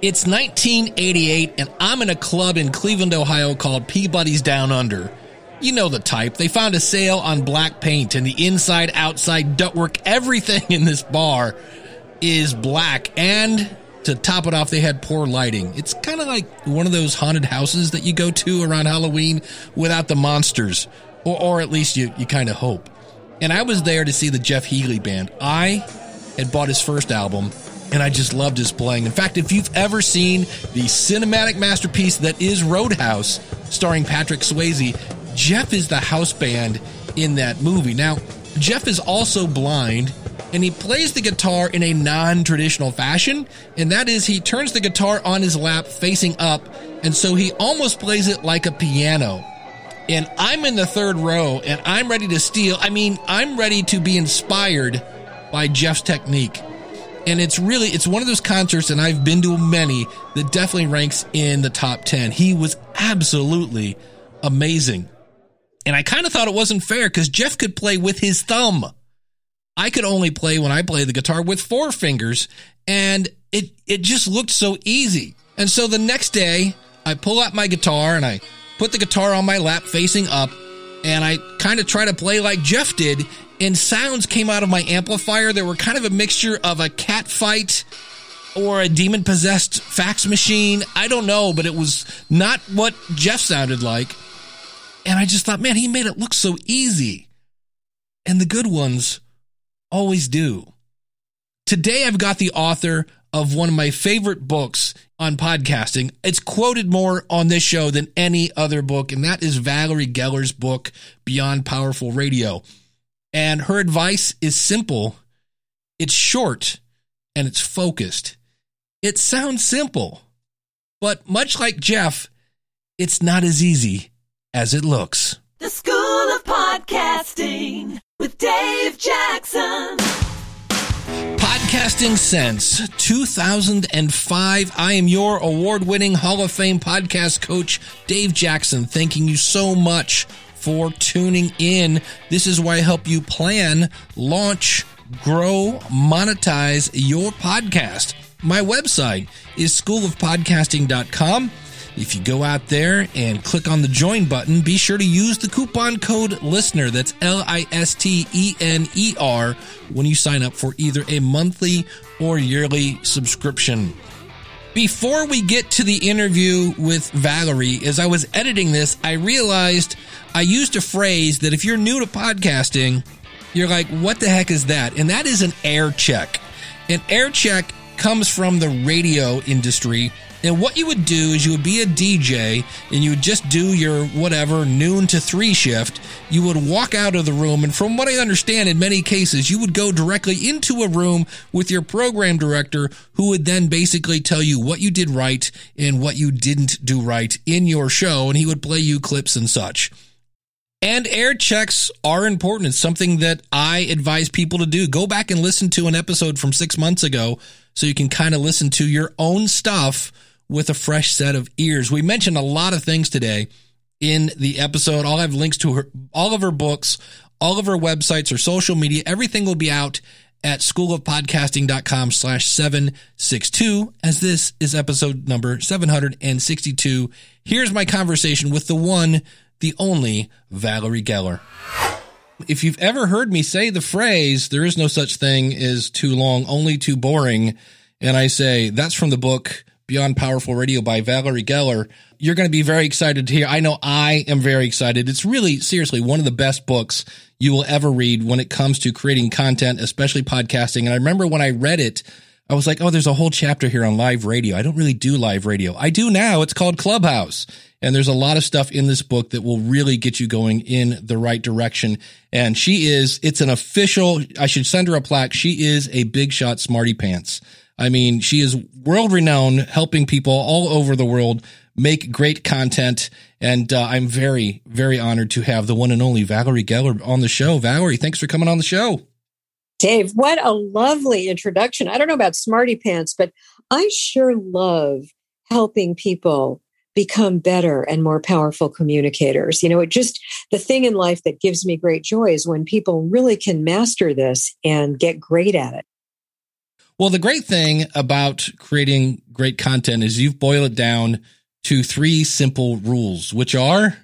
It's 1988, and I'm in a club in Cleveland, Ohio called Peabody's Down Under. You know the type. They found a sale on black paint, and the inside, outside, ductwork, everything in this bar is black. And to top it off, they had poor lighting. It's kind of like one of those haunted houses that you go to around Halloween without the monsters, or, or at least you, you kind of hope. And I was there to see the Jeff Healey band. I had bought his first album and I just loved his playing. In fact, if you've ever seen the cinematic masterpiece that is Roadhouse, starring Patrick Swayze, Jeff is the house band in that movie. Now, Jeff is also blind and he plays the guitar in a non traditional fashion, and that is he turns the guitar on his lap facing up, and so he almost plays it like a piano. And I'm in the third row and I'm ready to steal. I mean, I'm ready to be inspired by Jeff's technique and it's really it's one of those concerts and I've been to many that definitely ranks in the top 10. He was absolutely amazing. And I kind of thought it wasn't fair cuz Jeff could play with his thumb. I could only play when I play the guitar with four fingers and it it just looked so easy. And so the next day, I pull out my guitar and I put the guitar on my lap facing up and I kind of try to play like Jeff did and sounds came out of my amplifier that were kind of a mixture of a cat fight or a demon possessed fax machine. I don't know, but it was not what Jeff sounded like. And I just thought, man, he made it look so easy. And the good ones always do. Today, I've got the author of one of my favorite books on podcasting. It's quoted more on this show than any other book, and that is Valerie Geller's book, Beyond Powerful Radio. And her advice is simple, it's short, and it's focused. It sounds simple, but much like Jeff, it's not as easy as it looks. The School of Podcasting with Dave Jackson. Podcasting since 2005. I am your award winning Hall of Fame podcast coach, Dave Jackson, thanking you so much for tuning in. This is why I help you plan, launch, grow, monetize your podcast. My website is schoolofpodcasting.com. If you go out there and click on the join button, be sure to use the coupon code LISTENER. That's L I S T E N E R when you sign up for either a monthly or yearly subscription. Before we get to the interview with Valerie, as I was editing this, I realized I used a phrase that if you're new to podcasting, you're like, what the heck is that? And that is an air check. An air check comes from the radio industry. And what you would do is you would be a DJ and you would just do your whatever noon to three shift. You would walk out of the room. And from what I understand, in many cases, you would go directly into a room with your program director who would then basically tell you what you did right and what you didn't do right in your show. And he would play you clips and such. And air checks are important. It's something that I advise people to do. Go back and listen to an episode from six months ago so you can kind of listen to your own stuff with a fresh set of ears. We mentioned a lot of things today in the episode. I'll have links to her, all of her books, all of her websites, her social media. Everything will be out at schoolofpodcasting.com slash 762 as this is episode number 762. Here's my conversation with the one, the only Valerie Geller. If you've ever heard me say the phrase, there is no such thing as too long, only too boring, and I say that's from the book Beyond Powerful Radio by Valerie Geller, you're going to be very excited to hear. I know I am very excited. It's really, seriously, one of the best books you will ever read when it comes to creating content, especially podcasting. And I remember when I read it, I was like, oh, there's a whole chapter here on live radio. I don't really do live radio. I do now. It's called Clubhouse. And there's a lot of stuff in this book that will really get you going in the right direction. And she is, it's an official, I should send her a plaque. She is a big shot smarty pants. I mean, she is world renowned, helping people all over the world make great content. And uh, I'm very, very honored to have the one and only Valerie Geller on the show. Valerie, thanks for coming on the show. Dave, what a lovely introduction. I don't know about smarty pants, but I sure love helping people become better and more powerful communicators. You know, it just the thing in life that gives me great joy is when people really can master this and get great at it. Well, the great thing about creating great content is you've boiled it down to three simple rules, which are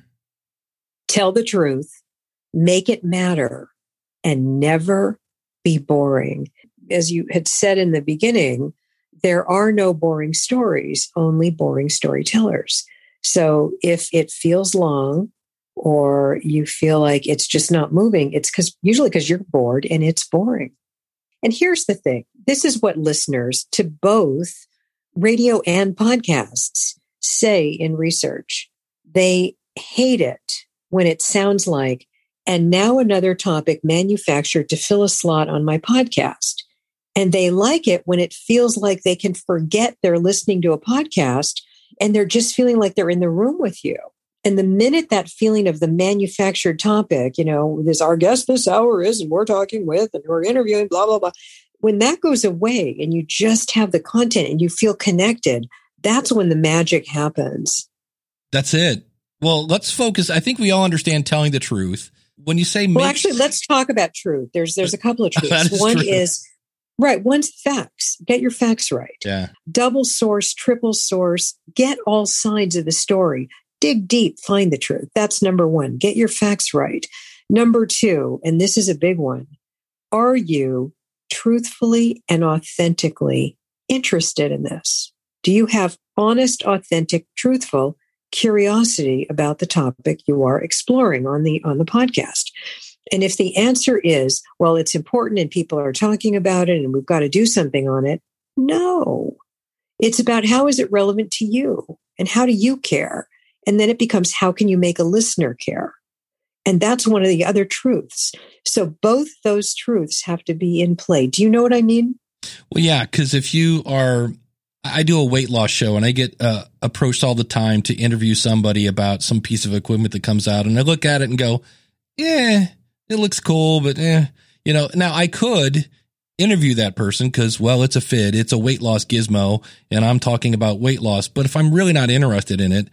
tell the truth, make it matter, and never be boring. As you had said in the beginning, there are no boring stories, only boring storytellers. So if it feels long or you feel like it's just not moving, it's because usually because you're bored and it's boring. And here's the thing this is what listeners to both radio and podcasts say in research. They hate it when it sounds like, and now another topic manufactured to fill a slot on my podcast. And they like it when it feels like they can forget they're listening to a podcast and they're just feeling like they're in the room with you. And the minute that feeling of the manufactured topic, you know, this our guest this hour is, and we're talking with, and we're interviewing, blah, blah, blah. When that goes away and you just have the content and you feel connected, that's when the magic happens. That's it. Well, let's focus. I think we all understand telling the truth. When you say, well, actually, let's talk about truth. There's there's a couple of truths. Is One true. is right. One's facts. Get your facts right. Yeah. Double source, triple source. Get all sides of the story dig deep, find the truth. That's number one. Get your facts right. Number two, and this is a big one are you truthfully and authentically interested in this? Do you have honest, authentic, truthful curiosity about the topic you are exploring on the on the podcast? And if the answer is, well, it's important and people are talking about it and we've got to do something on it, no. It's about how is it relevant to you and how do you care? And then it becomes how can you make a listener care? And that's one of the other truths. So both those truths have to be in play. Do you know what I mean? Well, yeah, because if you are, I do a weight loss show and I get uh, approached all the time to interview somebody about some piece of equipment that comes out. And I look at it and go, yeah, it looks cool, but eh, you know, now I could interview that person because, well, it's a fit, it's a weight loss gizmo, and I'm talking about weight loss. But if I'm really not interested in it,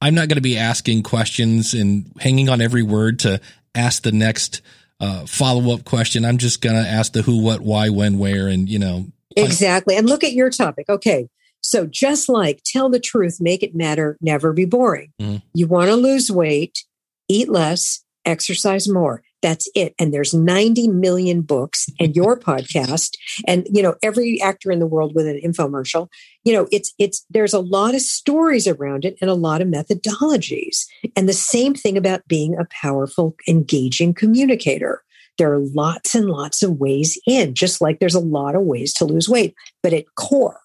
I'm not going to be asking questions and hanging on every word to ask the next uh, follow up question. I'm just going to ask the who, what, why, when, where, and you know. Exactly. And look at your topic. Okay. So just like tell the truth, make it matter, never be boring. Mm-hmm. You want to lose weight, eat less, exercise more. That's it. And there's 90 million books and your podcast and, you know, every actor in the world with an infomercial, you know, it's, it's, there's a lot of stories around it and a lot of methodologies. And the same thing about being a powerful, engaging communicator. There are lots and lots of ways in, just like there's a lot of ways to lose weight. But at core,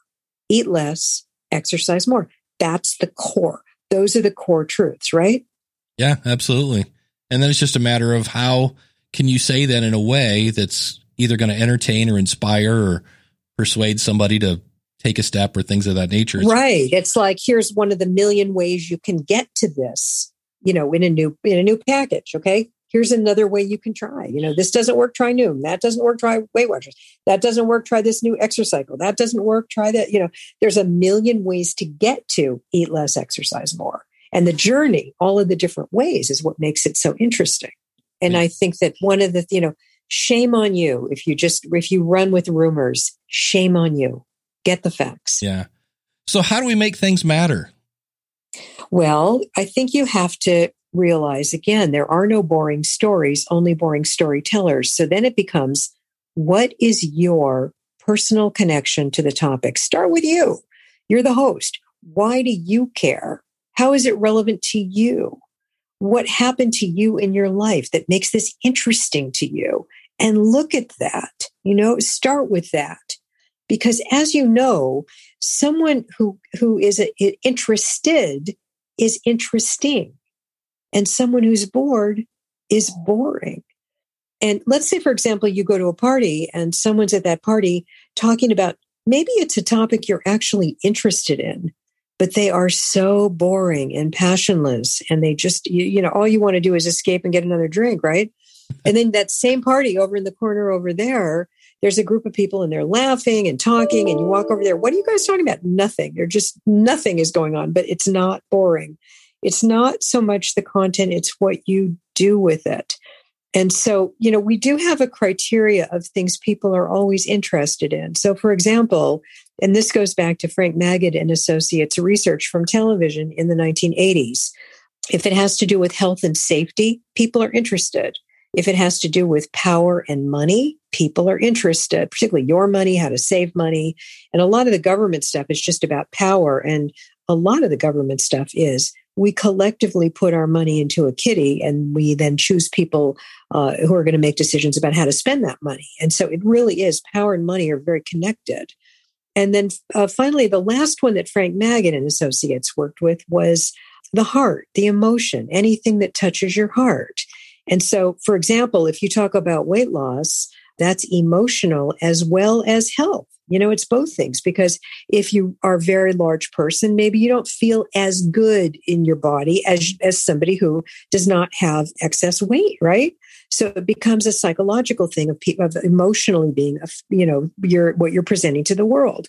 eat less, exercise more. That's the core. Those are the core truths, right? Yeah, absolutely. And then it's just a matter of how can you say that in a way that's either going to entertain or inspire or persuade somebody to take a step or things of that nature. Right. It's like here's one of the million ways you can get to this, you know, in a new in a new package, okay? Here's another way you can try. You know, this doesn't work, try Noom. That doesn't work, try Weight Watchers. That doesn't work, try this new exercise That doesn't work, try that. You know, there's a million ways to get to eat less, exercise more. And the journey, all of the different ways is what makes it so interesting. And I think that one of the, you know, shame on you if you just, if you run with rumors, shame on you. Get the facts. Yeah. So, how do we make things matter? Well, I think you have to realize again, there are no boring stories, only boring storytellers. So then it becomes what is your personal connection to the topic? Start with you. You're the host. Why do you care? How is it relevant to you? What happened to you in your life that makes this interesting to you? And look at that, you know, start with that. Because as you know, someone who, who is a, interested is interesting. And someone who's bored is boring. And let's say, for example, you go to a party and someone's at that party talking about maybe it's a topic you're actually interested in, but they are so boring and passionless and they just you, you know all you want to do is escape and get another drink right and then that same party over in the corner over there there's a group of people and they're laughing and talking and you walk over there what are you guys talking about nothing they're just nothing is going on but it's not boring it's not so much the content it's what you do with it And so, you know, we do have a criteria of things people are always interested in. So, for example, and this goes back to Frank Magid and Associates research from television in the 1980s. If it has to do with health and safety, people are interested. If it has to do with power and money, people are interested, particularly your money, how to save money. And a lot of the government stuff is just about power. And a lot of the government stuff is we collectively put our money into a kitty and we then choose people uh, who are going to make decisions about how to spend that money. And so it really is power and money are very connected. And then uh, finally, the last one that Frank Magid and Associates worked with was the heart, the emotion, anything that touches your heart. And so, for example, if you talk about weight loss, that's emotional as well as health. You know, it's both things because if you are a very large person, maybe you don't feel as good in your body as, as somebody who does not have excess weight, right? So it becomes a psychological thing of, people of emotionally being, you know, your, what you're presenting to the world.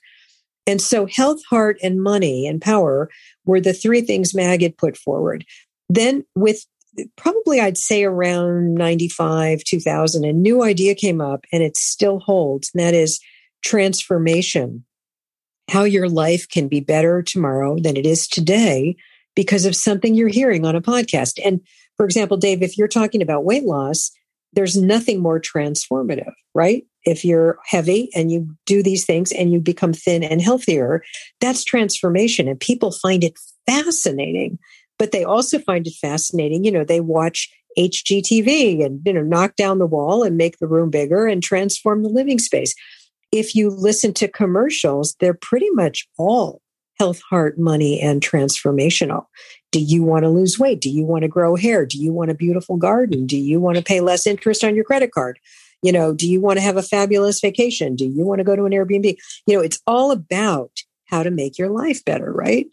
And so health, heart, and money and power were the three things Magid put forward. Then with probably I'd say around 95, 2000, a new idea came up and it still holds. And that is transformation, how your life can be better tomorrow than it is today because of something you're hearing on a podcast. And for example, Dave, if you're talking about weight loss, there's nothing more transformative, right? If you're heavy and you do these things and you become thin and healthier, that's transformation. And people find it fascinating, but they also find it fascinating. You know, they watch HGTV and, you know, knock down the wall and make the room bigger and transform the living space if you listen to commercials, they're pretty much all health, heart, money, and transformational. Do you want to lose weight? Do you want to grow hair? Do you want a beautiful garden? Do you want to pay less interest on your credit card? You know, do you want to have a fabulous vacation? Do you want to go to an Airbnb? You know, it's all about how to make your life better, right?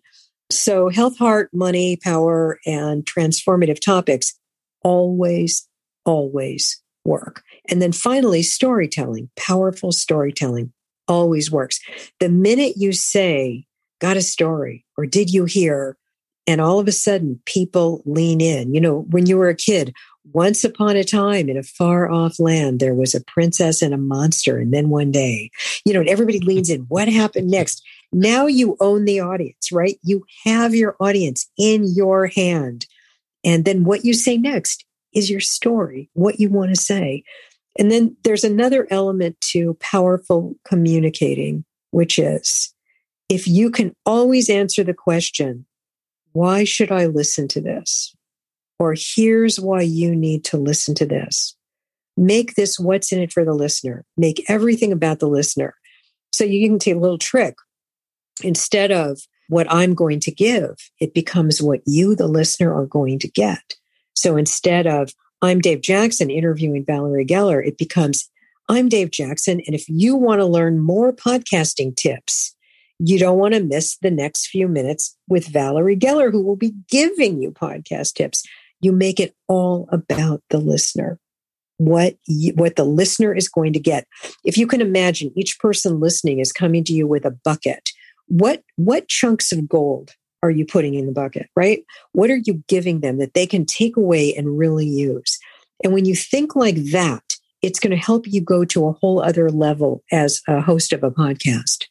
So, health, heart, money, power, and transformative topics always, always work. And then finally, storytelling, powerful storytelling always works. The minute you say, got a story, or did you hear? And all of a sudden, people lean in. You know, when you were a kid, once upon a time in a far off land, there was a princess and a monster. And then one day, you know, and everybody leans in. What happened next? Now you own the audience, right? You have your audience in your hand. And then what you say next is your story, what you want to say. And then there's another element to powerful communicating, which is if you can always answer the question, why should I listen to this? Or here's why you need to listen to this. Make this what's in it for the listener. Make everything about the listener. So you can take a little trick. Instead of what I'm going to give, it becomes what you, the listener, are going to get. So instead of I'm Dave Jackson interviewing Valerie Geller, it becomes I'm Dave Jackson. And if you want to learn more podcasting tips, you don't want to miss the next few minutes with Valerie Geller, who will be giving you podcast tips. You make it all about the listener. What you, what the listener is going to get. If you can imagine, each person listening is coming to you with a bucket. What what chunks of gold are you putting in the bucket, right? What are you giving them that they can take away and really use? And when you think like that, it's going to help you go to a whole other level as a host of a podcast.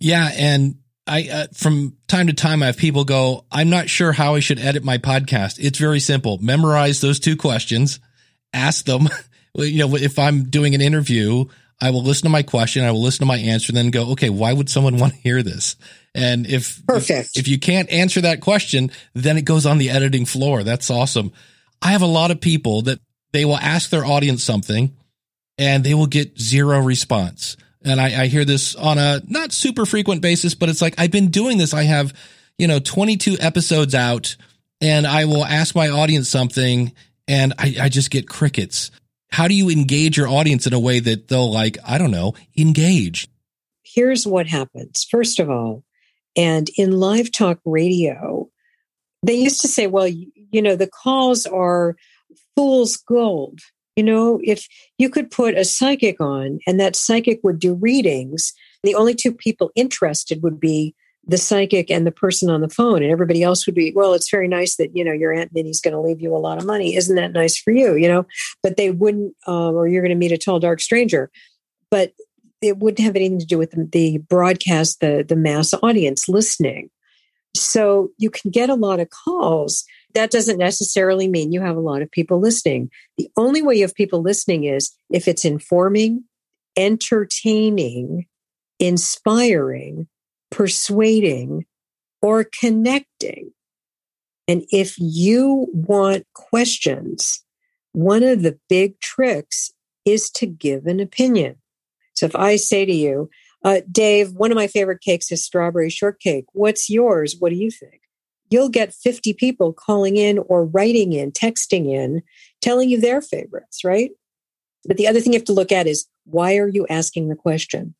Yeah. And I, uh, from time to time, I have people go, I'm not sure how I should edit my podcast. It's very simple. Memorize those two questions, ask them. you know, if I'm doing an interview, I will listen to my question. I will listen to my answer and then go, okay, why would someone want to hear this? And if, Perfect. if, if you can't answer that question, then it goes on the editing floor. That's awesome. I have a lot of people that they will ask their audience something and they will get zero response. And I, I hear this on a not super frequent basis, but it's like, I've been doing this. I have, you know, 22 episodes out and I will ask my audience something and I, I just get crickets. How do you engage your audience in a way that they'll like, I don't know, engage? Here's what happens. First of all, and in live talk radio, they used to say, well, you, know, the calls are fool's gold. You know, if you could put a psychic on and that psychic would do readings, the only two people interested would be the psychic and the person on the phone and everybody else would be well it's very nice that you know your aunt minnie's going to leave you a lot of money. Isn't that nice for you? You know? But they wouldn't um, or you're going to meet a tall dark stranger. But it wouldn't have anything to do with the, the broadcast the the mass audience listening. So you can get a lot of calls. That doesn't necessarily mean you have a lot of people listening. The only way you have people listening is if it's informing entertaining inspiring persuading, or connecting. And if you want questions, one of the big tricks is to give an opinion. So if I say to you, uh, Dave, one of my favorite cakes is strawberry shortcake. What's yours? What do you think? You'll get 50 people calling in or writing in, texting in, telling you their favorites, right? But the other thing you have to look at is why are you asking the question?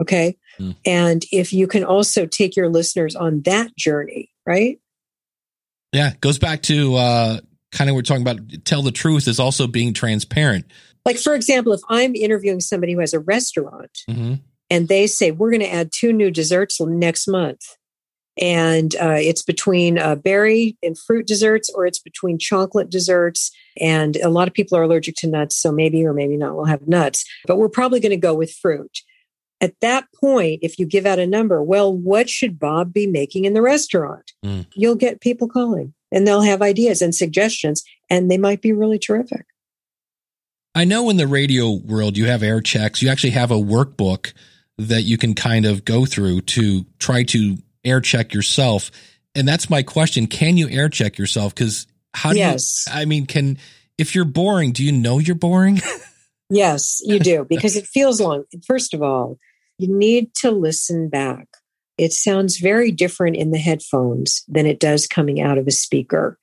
Okay. Mm. And if you can also take your listeners on that journey, right? Yeah. Goes back to uh, kind of we're talking about tell the truth is also being transparent. Like, for example, if I'm interviewing somebody who has a restaurant mm-hmm. and they say, we're going to add two new desserts next month. And uh, it's between uh, berry and fruit desserts, or it's between chocolate desserts. And a lot of people are allergic to nuts, so maybe or maybe not we'll have nuts. But we're probably going to go with fruit. At that point, if you give out a number, well, what should Bob be making in the restaurant? Mm. You'll get people calling and they'll have ideas and suggestions, and they might be really terrific. I know in the radio world, you have air checks. You actually have a workbook that you can kind of go through to try to air check yourself. And that's my question. Can you air check yourself? Because how do yes. you, I mean, can, if you're boring, do you know you're boring? yes, you do, because it feels long. First of all, you need to listen back. It sounds very different in the headphones than it does coming out of a speaker.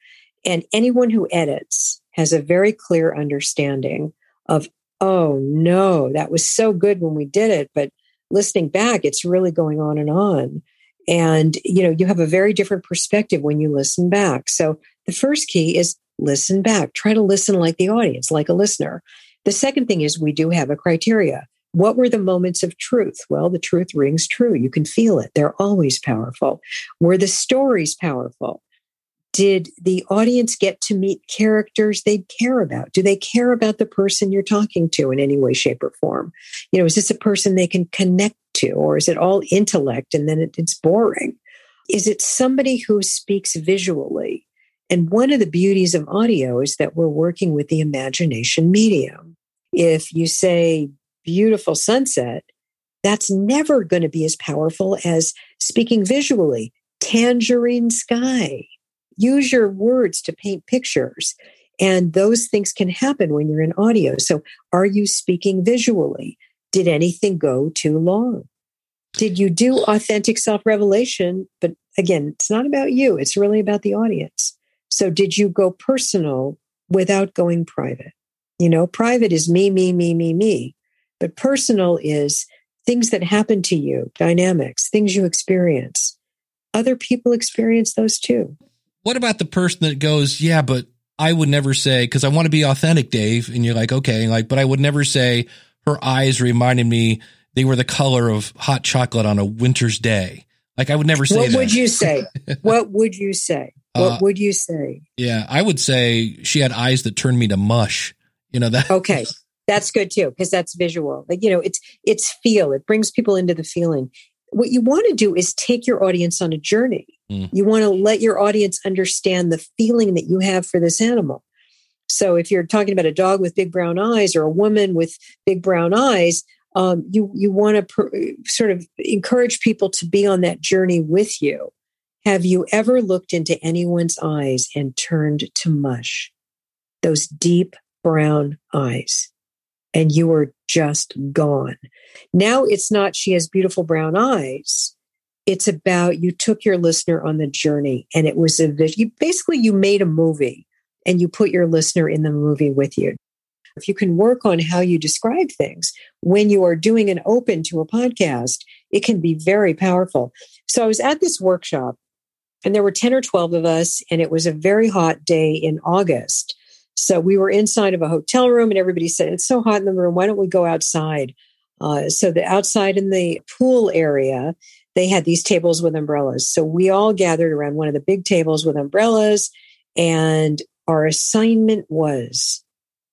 And anyone who edits has a very clear understanding of, oh no, that was so good when we did it. But listening back, it's really going on and on. And, you know, you have a very different perspective when you listen back. So the first key is listen back. Try to listen like the audience, like a listener. The second thing is we do have a criteria. What were the moments of truth? Well, the truth rings true. You can feel it. They're always powerful. Were the stories powerful? Did the audience get to meet characters they care about? Do they care about the person you're talking to in any way, shape, or form? You know, is this a person they can connect to, or is it all intellect and then it, it's boring? Is it somebody who speaks visually? And one of the beauties of audio is that we're working with the imagination medium. If you say beautiful sunset, that's never going to be as powerful as speaking visually. Tangerine sky. Use your words to paint pictures. And those things can happen when you're in audio. So, are you speaking visually? Did anything go too long? Did you do authentic self revelation? But again, it's not about you, it's really about the audience. So, did you go personal without going private? You know, private is me, me, me, me, me. But personal is things that happen to you, dynamics, things you experience. Other people experience those too. What about the person that goes, yeah, but I would never say, because I want to be authentic, Dave. And you're like, okay, like, but I would never say her eyes reminded me they were the color of hot chocolate on a winter's day. Like I would never say what that. would you say? what would you say? What uh, would you say? Yeah, I would say she had eyes that turned me to mush. You know that. Okay, that's good too because that's visual. Like you know it's it's feel. It brings people into the feeling. What you want to do is take your audience on a journey. Mm. you want to let your audience understand the feeling that you have for this animal. So if you're talking about a dog with big brown eyes or a woman with big brown eyes um, you you want to per, sort of encourage people to be on that journey with you. Have you ever looked into anyone's eyes and turned to mush? Those deep brown eyes and you were just gone. Now it's not she has beautiful brown eyes. It's about you took your listener on the journey and it was a vision. basically you made a movie and you put your listener in the movie with you. If you can work on how you describe things when you are doing an open to a podcast, it can be very powerful. So I was at this workshop and there were 10 or 12 of us and it was a very hot day in August so we were inside of a hotel room, and everybody said, It's so hot in the room. Why don't we go outside? Uh, so the outside in the pool area, they had these tables with umbrellas. So we all gathered around one of the big tables with umbrellas. And our assignment was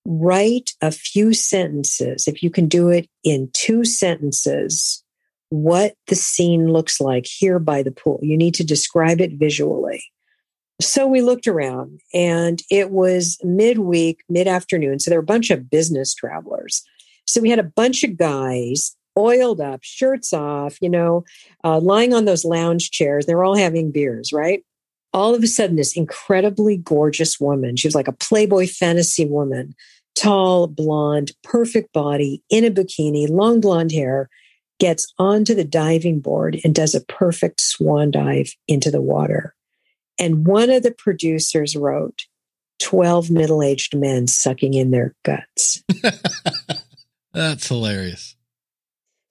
write a few sentences. If you can do it in two sentences, what the scene looks like here by the pool. You need to describe it visually. So we looked around and it was midweek, mid afternoon. So there were a bunch of business travelers. So we had a bunch of guys oiled up, shirts off, you know, uh, lying on those lounge chairs. They're all having beers, right? All of a sudden, this incredibly gorgeous woman, she was like a Playboy fantasy woman, tall, blonde, perfect body, in a bikini, long blonde hair, gets onto the diving board and does a perfect swan dive into the water. And one of the producers wrote, 12 middle aged men sucking in their guts. That's hilarious.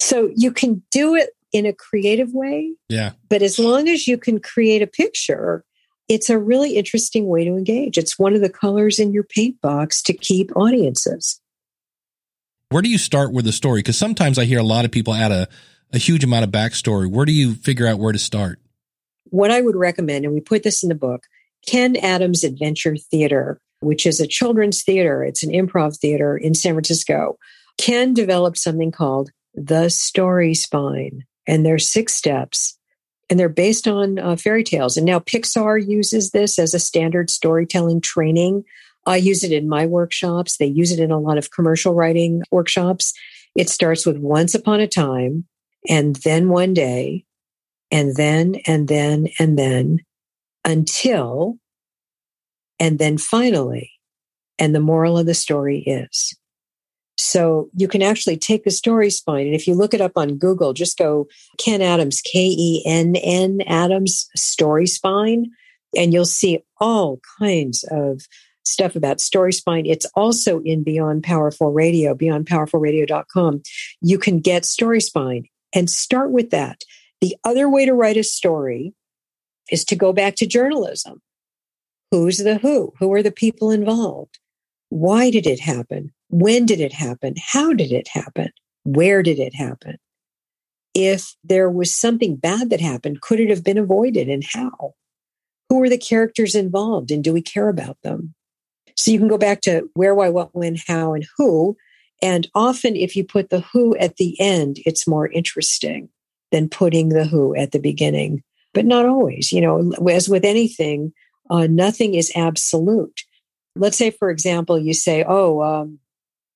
So you can do it in a creative way. Yeah. But as long as you can create a picture, it's a really interesting way to engage. It's one of the colors in your paint box to keep audiences. Where do you start with the story? Because sometimes I hear a lot of people add a, a huge amount of backstory. Where do you figure out where to start? What I would recommend, and we put this in the book, Kenn Adams Adventure Theater, which is a children's theater. It's an improv theater in San Francisco. Kenn developed something called the story spine. And there's six steps and they're based on uh, fairy tales. And now Pixar uses this as a standard storytelling training. I use it in my workshops. They use it in a lot of commercial writing workshops. It starts with once upon a time and then one day and then and then and then until and then finally. And the moral of the story is so you can actually take the story spine. And if you look it up on Google, just go Kenn Adams, K E N N Adams story spine, and you'll see all kinds of stuff about story spine. It's also in Beyond Powerful Radio, beyondpowerfulradio.com. You can get story spine and start with that. The other way to write a story is to go back to journalism. Who's the who? Who are the people involved? Why did it happen? When did it happen? How did it happen? Where did it happen? If there was something bad that happened, could it have been avoided and how? Who are the characters involved and do we care about them? So you can go back to where, why, what, when, how, and who. And often, if you put the who at the end, it's more interesting than putting the who at the beginning. But not always. You know, as with anything, uh, nothing is absolute. Let's say, for example, you say, oh, um,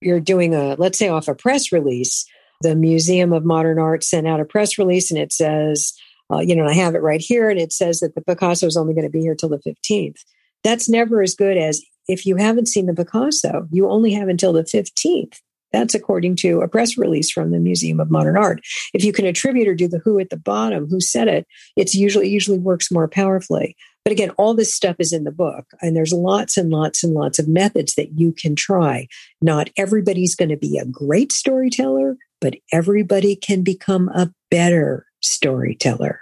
you're doing a, let's say, off a press release. The Museum of Modern Art sent out a press release and it says, uh, you know, I have it right here, and it says that the Picasso is only going to be here till the 15th. That's never as good as if you haven't seen the Picasso, you only have until the 15th. That's according to a press release from the Museum of Modern Art. If you can attribute or do the who at the bottom, who said it, it's usually usually works more powerfully. But again, all this stuff is in the book, and there's lots and lots and lots of methods that you can try. Not everybody's going to be a great storyteller, but everybody can become a better storyteller.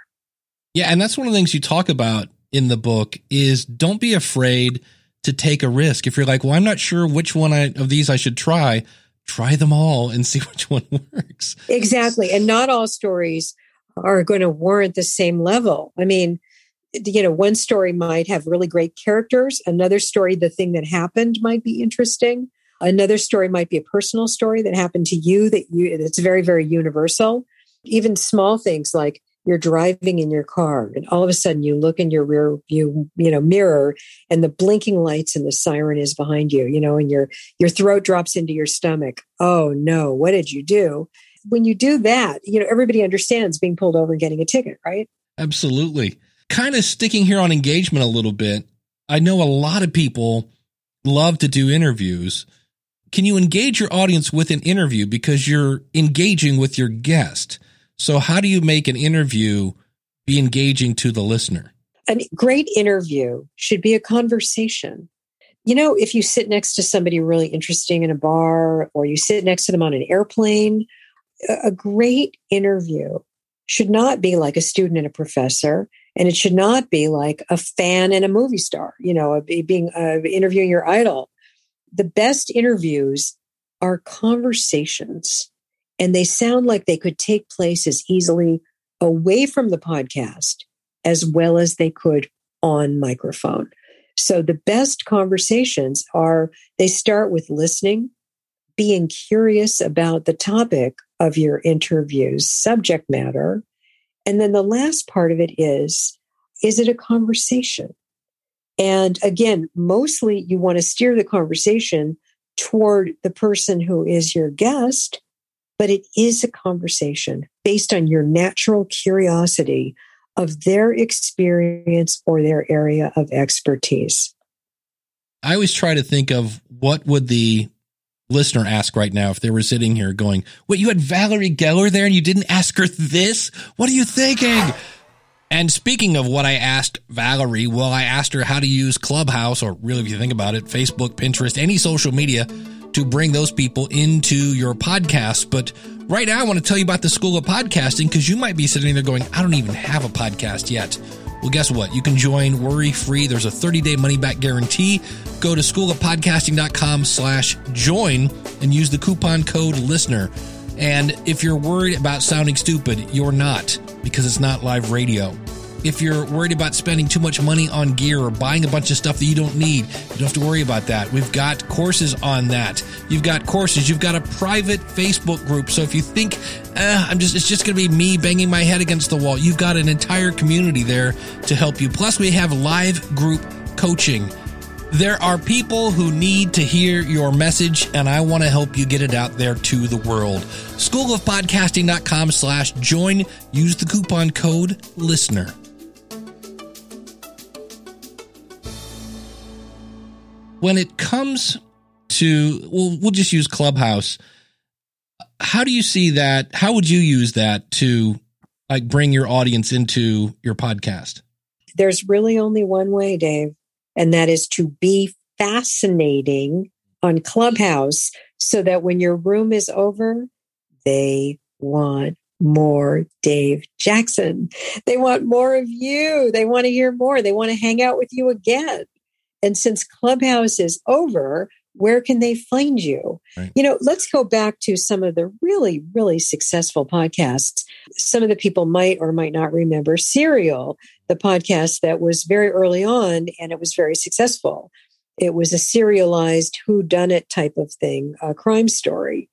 Yeah, and that's one of the things you talk about in the book is don't be afraid to take a risk. If you're like, well, I'm not sure which one I, of these I should try, try them all and see which one works. Exactly. And not all stories are going to warrant the same level. I mean, you know, one story might have really great characters. Another story, the thing that happened might be interesting. Another story might be a personal story that happened to you that you that's very, very universal. Even small things like you're driving in your car and all of a sudden you look in your rear view, you know, mirror and the blinking lights and the siren is behind you, you know, and your your throat drops into your stomach. Oh no, what did you do? When you do that, you know, everybody understands being pulled over and getting a ticket, right? Absolutely kind of sticking here on engagement a little bit. I know a lot of people love to do interviews. Can you engage your audience with an interview because you're engaging with your guest? So, how do you make an interview be engaging to the listener? A great interview should be a conversation. You know, if you sit next to somebody really interesting in a bar or you sit next to them on an airplane, a great interview should not be like a student and a professor. And it should not be like a fan and a movie star, you know, being uh, interviewing your idol. The best interviews are conversations and they sound like they could take place as easily away from the podcast as well as they could on microphone. So the best conversations are they start with listening, being curious about the topic of your interview's subject matter. And then the last part of it is is it a conversation? And again, mostly you want to steer the conversation toward the person who is your guest, but it is a conversation based on your natural curiosity of their experience or their area of expertise. I always try to think of what would the listener ask right now if they were sitting here going, "Wait, you had Valerie Geller there and you didn't ask her this? What are you thinking?" And speaking of what I asked Valerie, well, I asked her how to use Clubhouse, or really, if you think about it, Facebook, Pinterest, any social media to bring those people into your podcast. But right now, I want to tell you about the School of Podcasting because you might be sitting there going, I don't even have a podcast yet. Well, guess what? You can join worry free. There's a 30 day money back guarantee. Go to schoolofpodcasting.com slash join and use the coupon code listener. And if you're worried about sounding stupid, you're not because it's not live radio. If you're worried about spending too much money on gear or buying a bunch of stuff that you don't need, you don't have to worry about that. We've got courses on that. You've got courses. You've got a private Facebook group. So if you think, eh, I'm just, it's just going to be me banging my head against the wall, you've got an entire community there to help you. Plus, we have live group coaching. There are people who need to hear your message, and I want to help you get it out there to the world. Schoolofpodcasting.com slash join. Use the coupon code LISTENER. When it comes to well we'll just use clubhouse how do you see that how would you use that to like bring your audience into your podcast there's really only one way dave and that is to be fascinating on clubhouse so that when your room is over they want more Dave Jackson. They want more of you. They want to hear more. They want to hang out with you again. And since Clubhouse is over, where can they find you? Right. You know, let's go back to some of the really, really successful podcasts. Some of the people might or might not remember Serial, the podcast that was very early on and it was very successful. It was a serialized who done it type of thing, a crime story.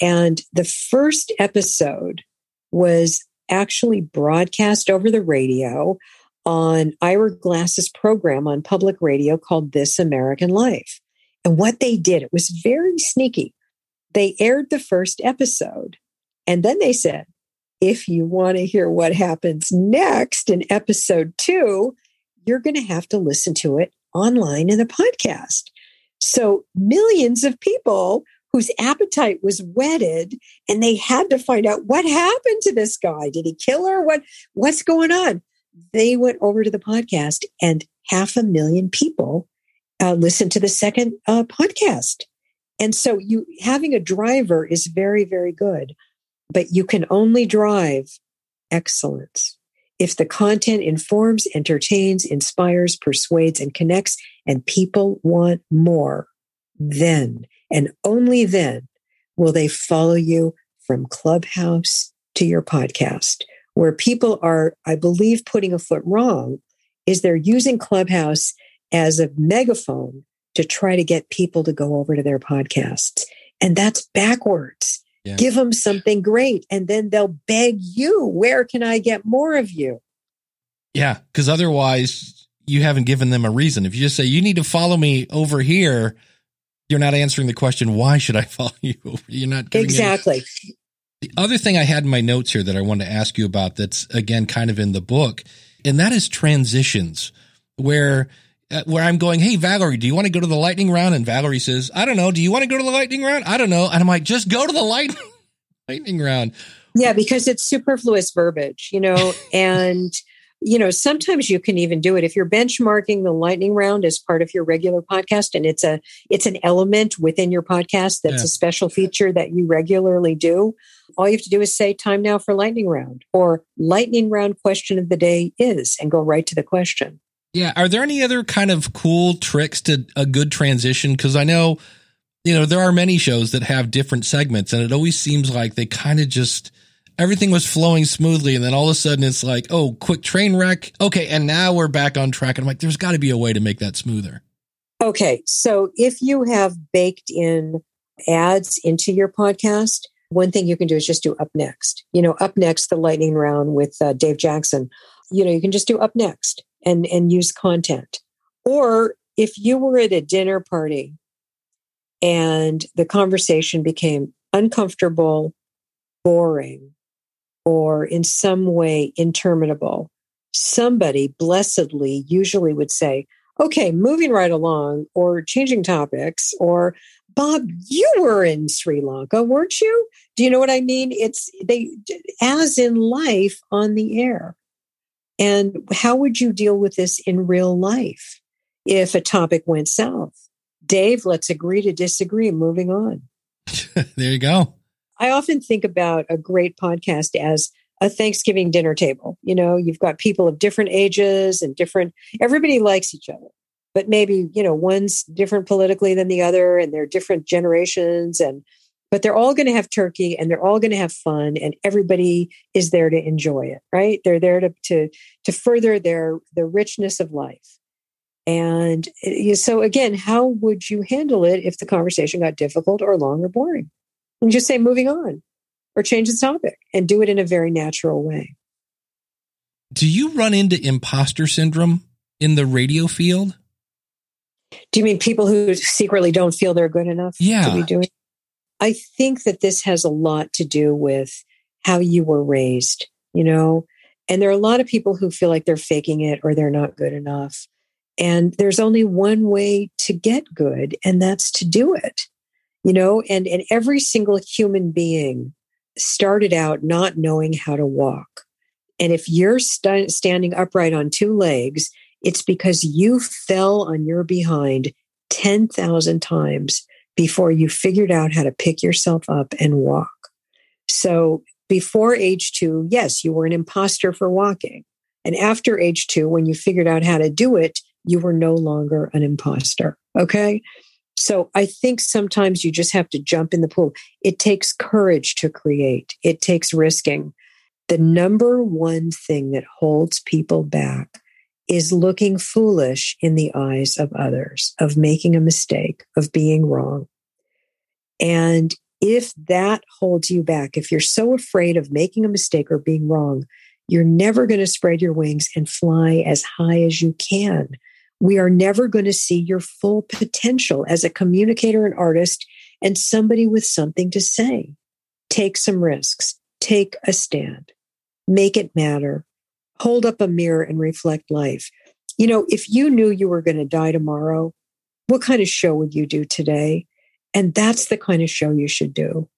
And the first episode was actually broadcast over the radio on Ira Glass's program on public radio called This American Life. And what they did, it was very sneaky. They aired the first episode and then they said, if you want to hear what happens next in episode two, you're going to have to listen to it online in a podcast. So millions of people whose appetite was whetted and they had to find out what happened to this guy. Did he kill her? What, what's going on? They went over to the podcast and half a million people uh, listened to the second uh, podcast. And so you having a driver is very, very good, but you can only drive excellence if the content informs, entertains, inspires, persuades, and connects, and people want more, then and only then will they follow you from Clubhouse to your podcast where people are, I believe, putting a foot wrong is they're using Clubhouse as a megaphone to try to get people to go over to their podcasts. And that's backwards. Yeah. Give them something great, and then they'll beg you, Where can I get more of you? Yeah, because otherwise, you haven't given them a reason. If you just say, You need to follow me over here, you're not answering the question, Why should I follow you? You're not exactly. The other thing I had in my notes here that I wanted to ask you about that's again kind of in the book, and that is transitions where uh, where I'm going, "Hey Valerie, do you want to go to the lightning round?" and Valerie says, "I don't know. Do you want to go to the lightning round?" "I don't know." And I'm like, "Just go to the lightning lightning round." Yeah, because it's superfluous verbiage, you know, and you know, sometimes you can even do it if you're benchmarking the lightning round as part of your regular podcast and it's a it's an element within your podcast that's yeah. a special feature that you regularly do. All you have to do is say time now for lightning round or lightning round question of the day is and go right to the question. Yeah, are there any other kind of cool tricks to a good transition cuz I know you know there are many shows that have different segments and it always seems like they kind of just everything was flowing smoothly. And then all of a sudden it's like, oh, quick train wreck. Okay. And now we're back on track. And I'm like, there's got to be a way to make that smoother. Okay. So if you have baked in ads into your podcast, one thing you can do is just do up next. You know, up next, the lightning round with uh, Dave Jackson. You know, you can just do up next and and use content. Or if you were at a dinner party and the conversation became uncomfortable, boring, or in some way interminable, somebody blessedly usually would say, okay, moving right along, or changing topics, or Bob, you were in Sri Lanka, weren't you? Do you know what I mean? It's they, as in life on the air. And how would you deal with this in real life if a topic went south? Dave, let's agree to disagree. Moving on. there you go. I often think about a great podcast as a Thanksgiving dinner table. You know, you've got people of different ages and different, everybody likes each other, but maybe, you know, one's different politically than the other and they're different generations and, but they're all going to have turkey and they're all going to have fun and everybody is there to enjoy it, right? They're there to, to, to further their, the richness of life. And eh, so again, how would you handle it if the conversation got difficult or long or boring? And just say moving on or change the topic and do it in a very natural way. Do you run into imposter syndrome in the radio field? Do you mean people who secretly don't feel they're good enough yeah. to be doing? I think that this has a lot to do with how you were raised, you know, and there are a lot of people who feel like they're faking it or they're not good enough. And there's only one way to get good, and that's to do it, you know, and, and every single human being started out not knowing how to walk. And if you're st- standing upright on two legs, it's because you fell on your behind 10,000 times before you figured out how to pick yourself up and walk. So before age two, yes, you were an imposter for walking. And after age two, when you figured out how to do it, you were no longer an imposter. Okay. So I think sometimes you just have to jump in the pool. It takes courage to create, it takes risking. The number one thing that holds people back is looking foolish in the eyes of others, of making a mistake, of being wrong. And if that holds you back, if you're so afraid of making a mistake or being wrong, you're never going to spread your wings and fly as high as you can we are never going to see your full potential as a communicator and artist and somebody with something to say. Take some risks, take a stand, make it matter, hold up a mirror and reflect life. You know, if you knew you were going to die tomorrow, what kind of show would you do today? And that's the kind of show you should do.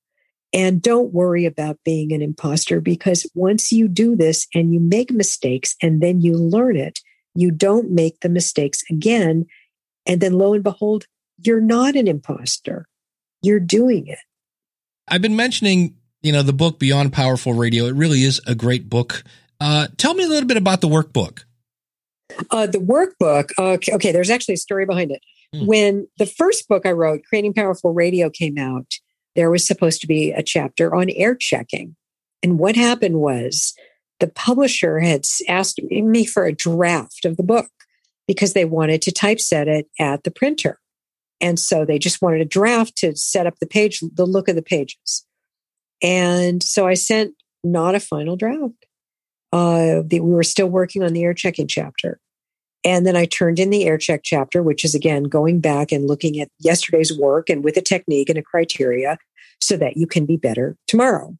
And don't worry about being an imposter because once you do this and you make mistakes and then you learn it, you don't make the mistakes again. And then lo and behold, you're not an imposter. You're doing it. I've been mentioning, you know, the book Beyond Powerful Radio. It really is a great book. Uh, tell me a little bit about the workbook. Uh, the workbook, okay, okay, there's actually a story behind it. Hmm. When the first book I wrote, Creating Powerful Radio, came out, there was supposed to be a chapter on air checking. And what happened was the publisher had asked me for a draft of the book because they wanted to typeset it at the printer. And so they just wanted a draft to set up the page, the look of the pages. And so I sent not a final draft. Uh, we were still working on the air checking chapter. And then I turned in the air check chapter, which is again going back and looking at yesterday's work and with a technique and a criteria so that you can be better tomorrow.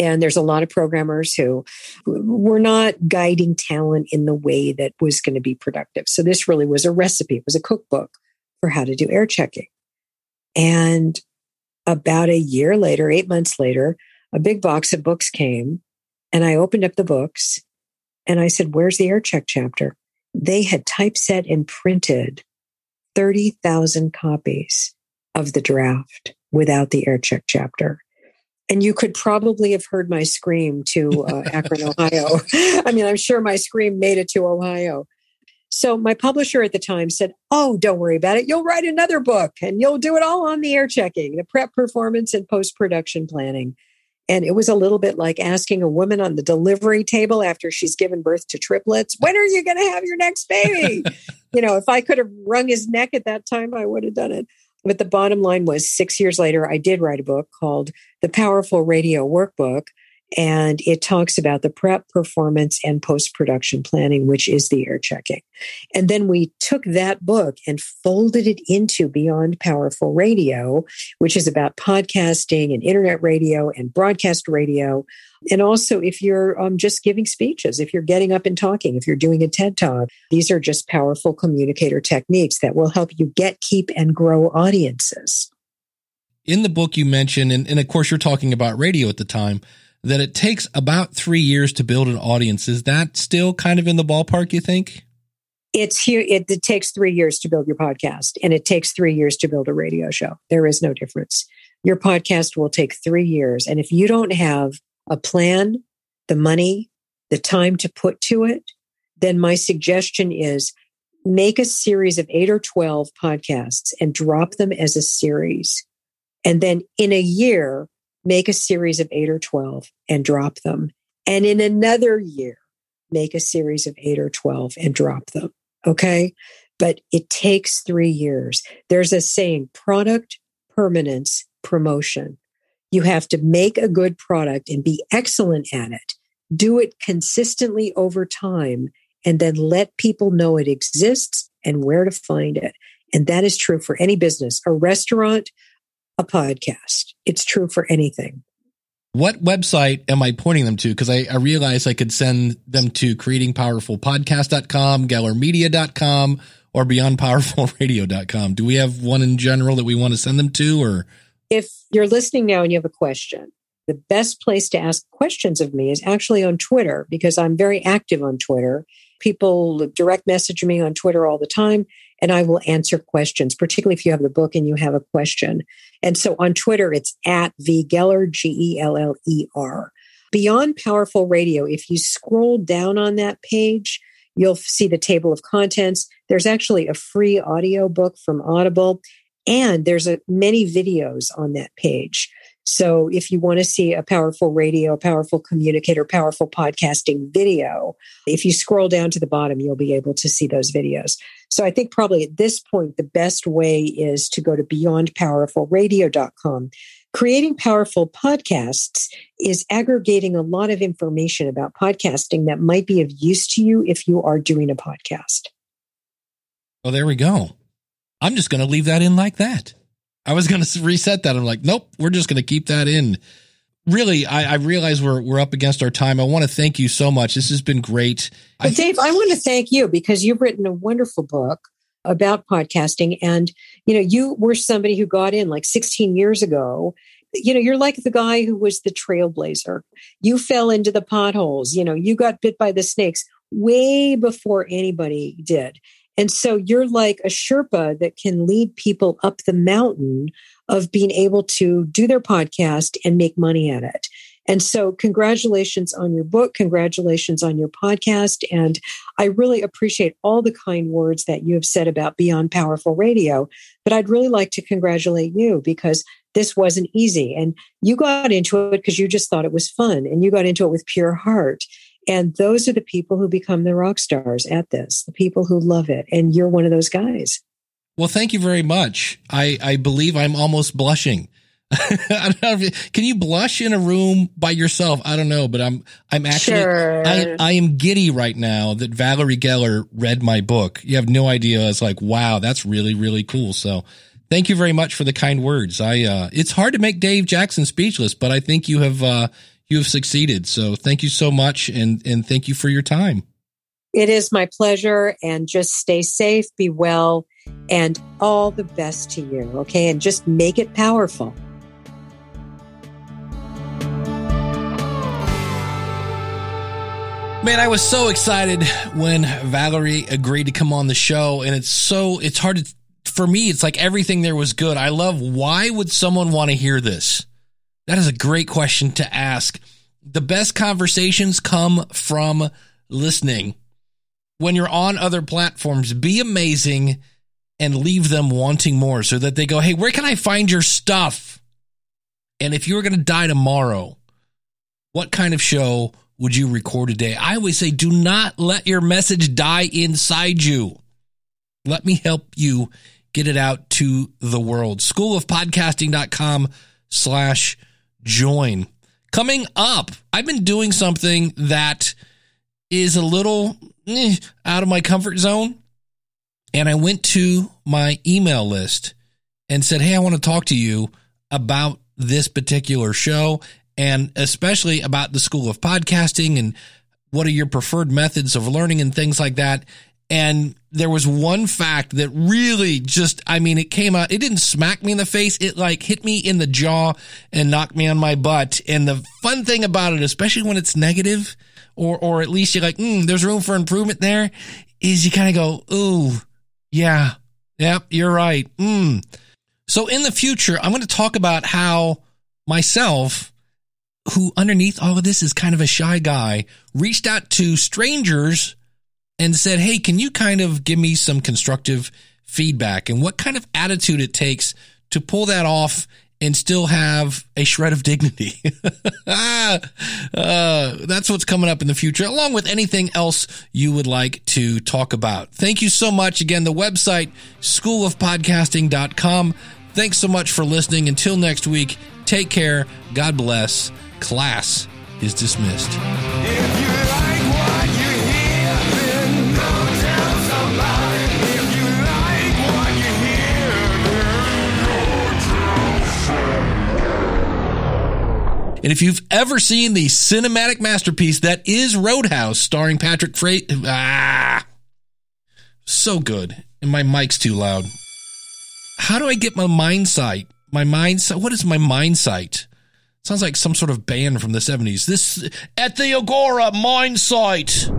And there's a lot of programmers who were not guiding talent in the way that was going to be productive. So this really was a recipe, it was a cookbook for how to do air checking. And about a year later, eight months later, a big box of books came and I opened up the books and I said, Where's the air check chapter? They had typeset and printed 30,000 copies of the draft without the air check chapter and you could probably have heard my scream to uh, Akron, Ohio. I mean, I'm sure my scream made it to Ohio. So my publisher at the time said, "Oh, don't worry about it. You'll write another book, and you'll do it all on the air checking, the prep, performance, and post production planning." And it was a little bit like asking a woman on the delivery table after she's given birth to triplets, when are you going to have your next baby? you know, if I could have wrung his neck at that time, I would have done it. But the bottom line was six years later, I did write a book called The Powerful Radio Workbook and it talks about the prep, performance, and post production planning, which is the air checking. And then we took that book and folded it into Beyond Powerful Radio, which is about podcasting and internet radio and broadcast radio. And also, if you're um, just giving speeches, if you're getting up and talking, if you're doing a TED Talk, these are just powerful communicator techniques that will help you get, keep, and grow audiences. In the book, you mentioned, and, and of course, you're talking about radio at the time that it takes about three years to build an audience. Is that still kind of in the ballpark, you think? It's here. It, it, takes three years to build your podcast, and it takes three years to build a radio show. There is no difference. Your podcast will take three years. And if you don't have a plan, the money, the time to put to it, then my suggestion is make a series of eight or 12 podcasts and drop them as a series. And then in a year, make a series of eight or 12 and drop them. And in another year, make a series of eight or 12 and drop them. Okay. But it takes three years. There's a saying product, permanence, promotion. You have to make a good product and be excellent at it. Do it consistently over time and then let people know it exists and where to find it. And that is true for any business, a restaurant, a podcast. It's true for anything. What website am I pointing them to? Because I, I realized I could send them to creatingpowerfulpodcast.com, gellermedia.com, or beyondpowerfulradio.com. Do we have one in general that we want to send them to or? If you're listening now and you have a question, the best place to ask questions of me is actually on Twitter because I'm very active on Twitter. People direct message me on Twitter all the time and I will answer questions, particularly if you have the book and you have a question. And so on Twitter, it's at V Geller, G E L L E R. Beyond Powerful Radio, if you scroll down on that page, you'll see the table of contents. There's actually a free audio book from Audible, and there's a, many videos on that page. So if you want to see a powerful radio, a powerful communicator, powerful podcasting video, if you scroll down to the bottom, you'll be able to see those videos. So I think probably at this point, the best way is to go to beyondpowerfulradio.com. Creating powerful podcasts is aggregating a lot of information about podcasting that might be of use to you if you are doing a podcast. Well, there we go. I'm just going to leave that in like that. I was going to reset that. I'm like, nope, we're just going to keep that in. Really, I, I, realize we're we're up against our time. I want to thank you so much. This has been great. I Dave, I want to thank you because you've written a wonderful book about podcasting, and you know, you were somebody who got in like 16 years ago. You know, you're like the guy who was the trailblazer. You fell into the potholes. You know, you got bit by the snakes way before anybody did. And so you're like a Sherpa that can lead people up the mountain of being able to do their podcast and make money at it. And so, congratulations on your book. Congratulations on your podcast. And I really appreciate all the kind words that you have said about Beyond Powerful Radio. But I'd really like to congratulate you because this wasn't easy. And you got into it because you just thought it was fun and you got into it with pure heart. And those are the people who become the rock stars at this, the people who love it. And you're one of those guys. Well, thank you very much. I, I believe I'm almost blushing. I don't know if you, can you blush in a room by yourself? I don't know, but I'm I'm actually sure. I, I am giddy right now that Valerie Geller read my book. You have no idea. It's like wow, that's really really cool. So thank you very much for the kind words. I uh, it's hard to make Dave Jackson speechless, but I think you have uh, you have succeeded. So thank you so much. And, and thank you for your time. It is my pleasure. And just stay safe, be well, and all the best to you. Okay. And just make it powerful. Man, I was so excited when Valerie agreed to come on the show. And it's so, it's hard to, for me, it's like everything there was good. I love why would someone want to hear this? That is a great question to ask. The best conversations come from listening. When you're on other platforms, be amazing and leave them wanting more so that they go, Hey, where can I find your stuff? And if you were going to die tomorrow, what kind of show would you record today? I always say, do not let your message die inside you. Let me help you get it out to the world. Schoolofpodcasting.com slash join. Coming up, I've been doing something that is a little eh, out of my comfort zone. And I went to my email list and said, Hey, I want to talk to you about this particular show and especially about the School of Podcasting and what are your preferred methods of learning and things like that. And there was one fact that really just, I mean, it came out, it didn't smack me in the face. It like hit me in the jaw and knocked me on my butt. And the fun thing about it, especially when it's negative or, or at least you're like, mm, there's room for improvement there is you kind of go, ooh, yeah, yep, you're right. Mm. So in the future, I'm going to talk about how myself, who underneath all of this is kind of a shy guy, reached out to strangers and said, Hey, can you kind of give me some constructive feedback and what kind of attitude it takes to pull that off and still have a shred of dignity. uh, that's what's coming up in the future, along with anything else you would like to talk about. Thank you so much. Again, the website, schoolofpodcasting.com. Thanks so much for listening. Until next week, take care. God bless. Class is dismissed. And if you've ever seen the cinematic masterpiece that is Roadhouse, starring Patrick Freight, ah, so good. And my mic's too loud. How do I get my mind sight? My mind sight. What is my mind sight? Sounds like some sort of band from the 70s. This at the Agora Mind Sight.